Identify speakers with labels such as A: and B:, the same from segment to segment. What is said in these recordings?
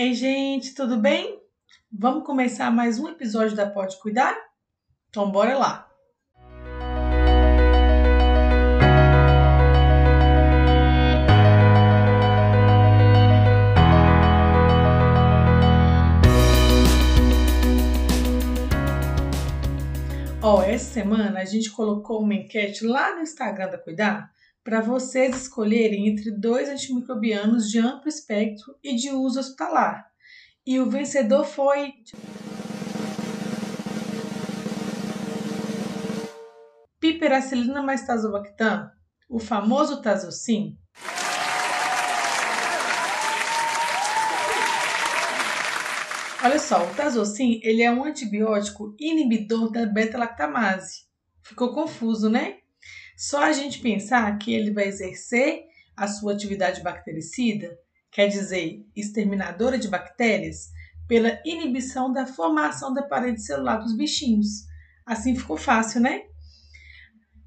A: Ei, gente, tudo bem? Vamos começar mais um episódio da Pode Cuidar? Então, bora lá! Ó, essa semana a gente colocou uma enquete lá no Instagram da Cuidar para vocês escolherem entre dois antimicrobianos de amplo espectro e de uso hospitalar. E o vencedor foi. Piperacillina mais Tazobactam, o famoso Tazocin. Olha só, o Tazocin ele é um antibiótico inibidor da beta-lactamase. Ficou confuso, né? Só a gente pensar que ele vai exercer a sua atividade bactericida, quer dizer, exterminadora de bactérias, pela inibição da formação da parede celular dos bichinhos. Assim ficou fácil, né?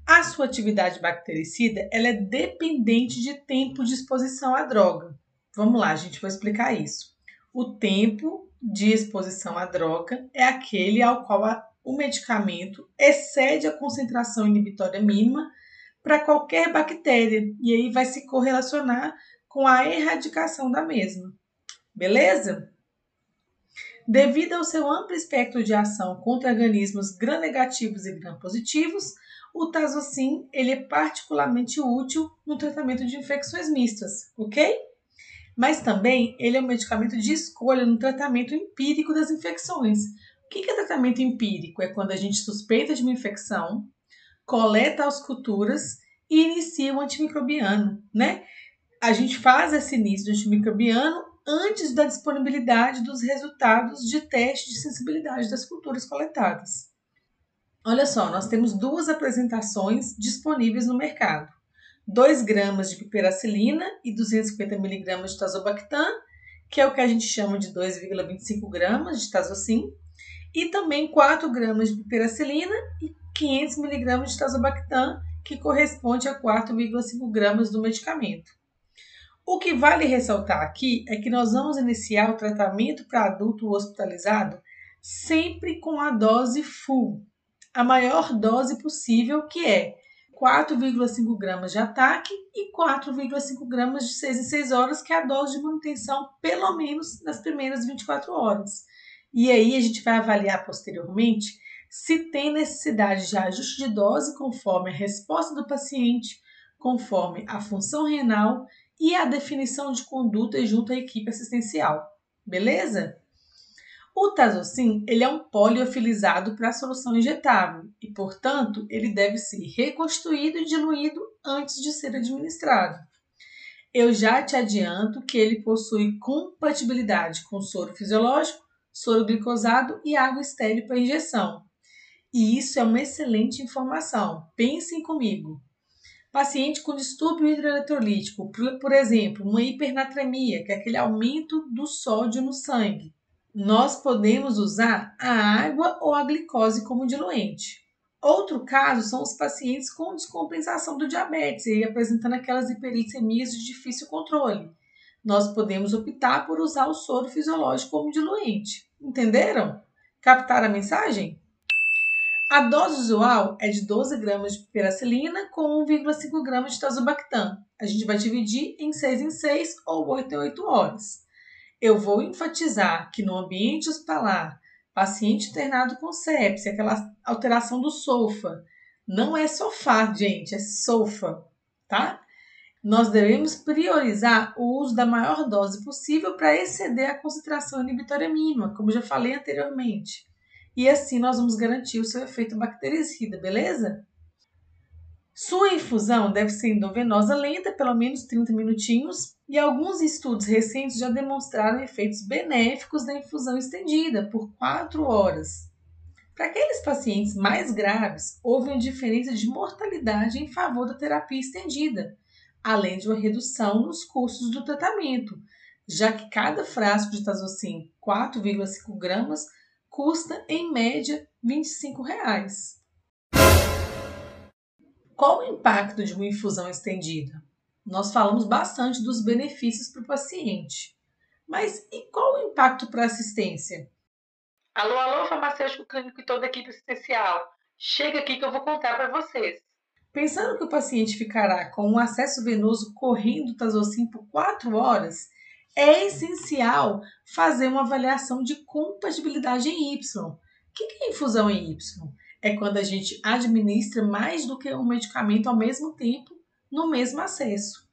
A: A sua atividade bactericida ela é dependente de tempo de exposição à droga. Vamos lá, a gente vai explicar isso. O tempo de exposição à droga é aquele ao qual a, o medicamento excede a concentração inibitória mínima para qualquer bactéria e aí vai se correlacionar com a erradicação da mesma. Beleza? Devido ao seu amplo espectro de ação contra organismos gram-negativos e gram-positivos, o Tazocin ele é particularmente útil no tratamento de infecções mistas, ok? Mas também ele é um medicamento de escolha no tratamento empírico das infecções. O que é tratamento empírico? É quando a gente suspeita de uma infecção, coleta as culturas e inicia o antimicrobiano, né? A gente faz esse início do antimicrobiano antes da disponibilidade dos resultados de teste de sensibilidade das culturas coletadas. Olha só, nós temos duas apresentações disponíveis no mercado. 2 gramas de piperacilina e 250 miligramas de tazobactam, que é o que a gente chama de 2,25 gramas de tazocin, e também 4 gramas de piperacilina e 500 mg de tazobactam, que corresponde a 4,5 gramas do medicamento. O que vale ressaltar aqui é que nós vamos iniciar o tratamento para adulto hospitalizado sempre com a dose full, a maior dose possível, que é 4,5 gramas de ataque e 4,5 gramas de 6 em 6 horas, que é a dose de manutenção, pelo menos nas primeiras 24 horas. E aí a gente vai avaliar posteriormente se tem necessidade de ajuste de dose conforme a resposta do paciente, conforme a função renal e a definição de conduta junto à equipe assistencial. Beleza? O tazocin ele é um poliofilizado para solução injetável e, portanto, ele deve ser reconstruído e diluído antes de ser administrado. Eu já te adianto que ele possui compatibilidade com soro fisiológico, soro glicosado e água estéril para injeção. E isso é uma excelente informação. Pensem comigo. Paciente com distúrbio hidroeletrolítico, por exemplo, uma hipernatremia, que é aquele aumento do sódio no sangue. Nós podemos usar a água ou a glicose como diluente. Outro caso são os pacientes com descompensação do diabetes e apresentando aquelas hiperglicemias de difícil controle. Nós podemos optar por usar o soro fisiológico como diluente. Entenderam? Captaram a mensagem? A dose usual é de 12 gramas de peracilina com 1,5 gramas de tazobactam. A gente vai dividir em 6 em 6 ou 8 em 8 horas. Eu vou enfatizar que no ambiente hospitalar, paciente internado com sepse, aquela alteração do SOFA, não é sofá, gente, é SOFA, tá? Nós devemos priorizar o uso da maior dose possível para exceder a concentração inibitória mínima, como já falei anteriormente e assim nós vamos garantir o seu efeito bactericida, beleza? Sua infusão deve ser endovenosa lenta, pelo menos 30 minutinhos, e alguns estudos recentes já demonstraram efeitos benéficos da infusão estendida por 4 horas. Para aqueles pacientes mais graves, houve uma diferença de mortalidade em favor da terapia estendida, além de uma redução nos custos do tratamento, já que cada frasco de tazocin 4,5 gramas custa em média 25 reais. Qual o impacto de uma infusão estendida? Nós falamos bastante dos benefícios para o paciente, Mas e qual o impacto para a assistência? Alô, alô, farmacêutico clínico e toda a equipe assistencial. Chega aqui que eu vou contar para vocês. Pensando que o paciente ficará com um acesso venoso correndo tazocin por 4 horas, é essencial fazer uma avaliação de compatibilidade em Y. O que é infusão em Y? É quando a gente administra mais do que um medicamento ao mesmo tempo no mesmo acesso.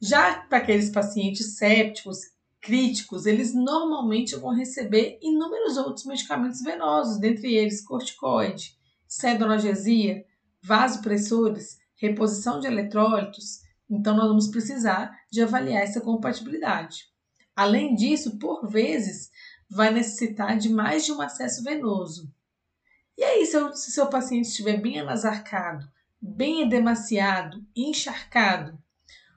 A: Já para aqueles pacientes sépticos, críticos, eles normalmente vão receber inúmeros outros medicamentos venosos, dentre eles corticoide, sedonalgesia, vasopressores, reposição de eletrólitos, então nós vamos precisar de avaliar essa compatibilidade. Além disso, por vezes, vai necessitar de mais de um acesso venoso. E aí, se, o seu paciente estiver bem anasarcado, bem edemaciado, encharcado,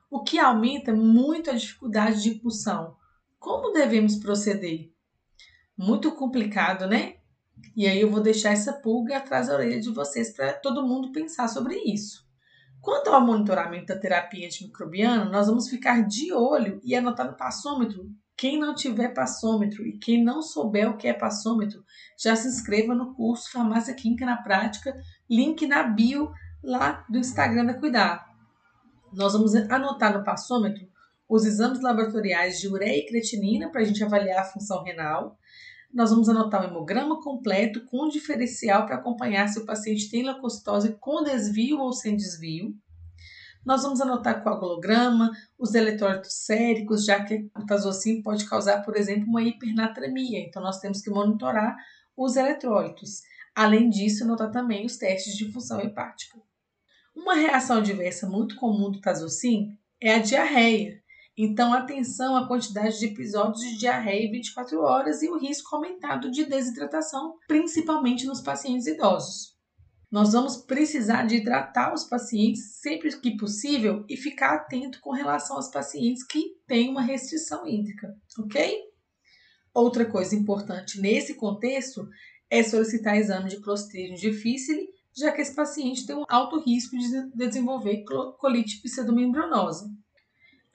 A: o que aumenta muito a dificuldade de impulsão. Como devemos proceder? Muito complicado, né? E aí eu vou deixar essa pulga atrás da orelha de vocês para todo mundo pensar sobre isso. Quanto ao monitoramento da terapia antimicrobiana, nós vamos ficar de olho e anotar no passômetro. Quem não tiver passômetro e quem não souber o que é passômetro, já se inscreva no curso Farmácia Clínica na Prática, link na bio lá do Instagram da Cuidar. Nós vamos anotar no passômetro os exames laboratoriais de ureia e creatinina para a gente avaliar a função renal, nós vamos anotar o hemograma completo com diferencial para acompanhar se o paciente tem leucocitose com desvio ou sem desvio. Nós vamos anotar coagulograma, os eletrólitos séricos, já que o tazocin pode causar, por exemplo, uma hipernatremia. Então, nós temos que monitorar os eletrólitos. Além disso, anotar também os testes de função hepática. Uma reação adversa muito comum do tazocin é a diarreia. Então, atenção à quantidade de episódios de diarreia em 24 horas e o risco aumentado de desidratação, principalmente nos pacientes idosos. Nós vamos precisar de hidratar os pacientes sempre que possível e ficar atento com relação aos pacientes que têm uma restrição hídrica, ok? Outra coisa importante nesse contexto é solicitar exame de Clostridium difficile, já que esse paciente tem um alto risco de desenvolver colite pseudomembranosa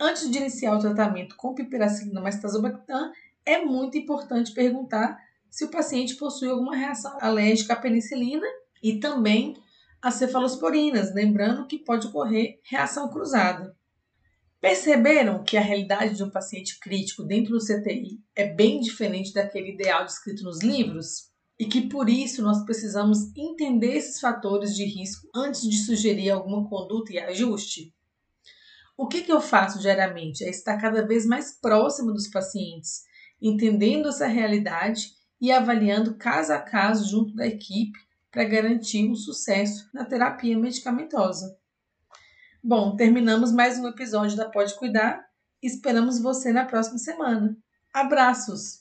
A: antes de iniciar o tratamento com piperacilina mais tazobactam, é muito importante perguntar se o paciente possui alguma reação alérgica à penicilina e também às cefalosporinas, lembrando que pode ocorrer reação cruzada. Perceberam que a realidade de um paciente crítico dentro do CTI é bem diferente daquele ideal descrito nos livros? E que por isso nós precisamos entender esses fatores de risco antes de sugerir alguma conduta e ajuste? O que, que eu faço diariamente? É estar cada vez mais próximo dos pacientes, entendendo essa realidade e avaliando caso a caso junto da equipe para garantir um sucesso na terapia medicamentosa. Bom, terminamos mais um episódio da Pode Cuidar. Esperamos você na próxima semana. Abraços!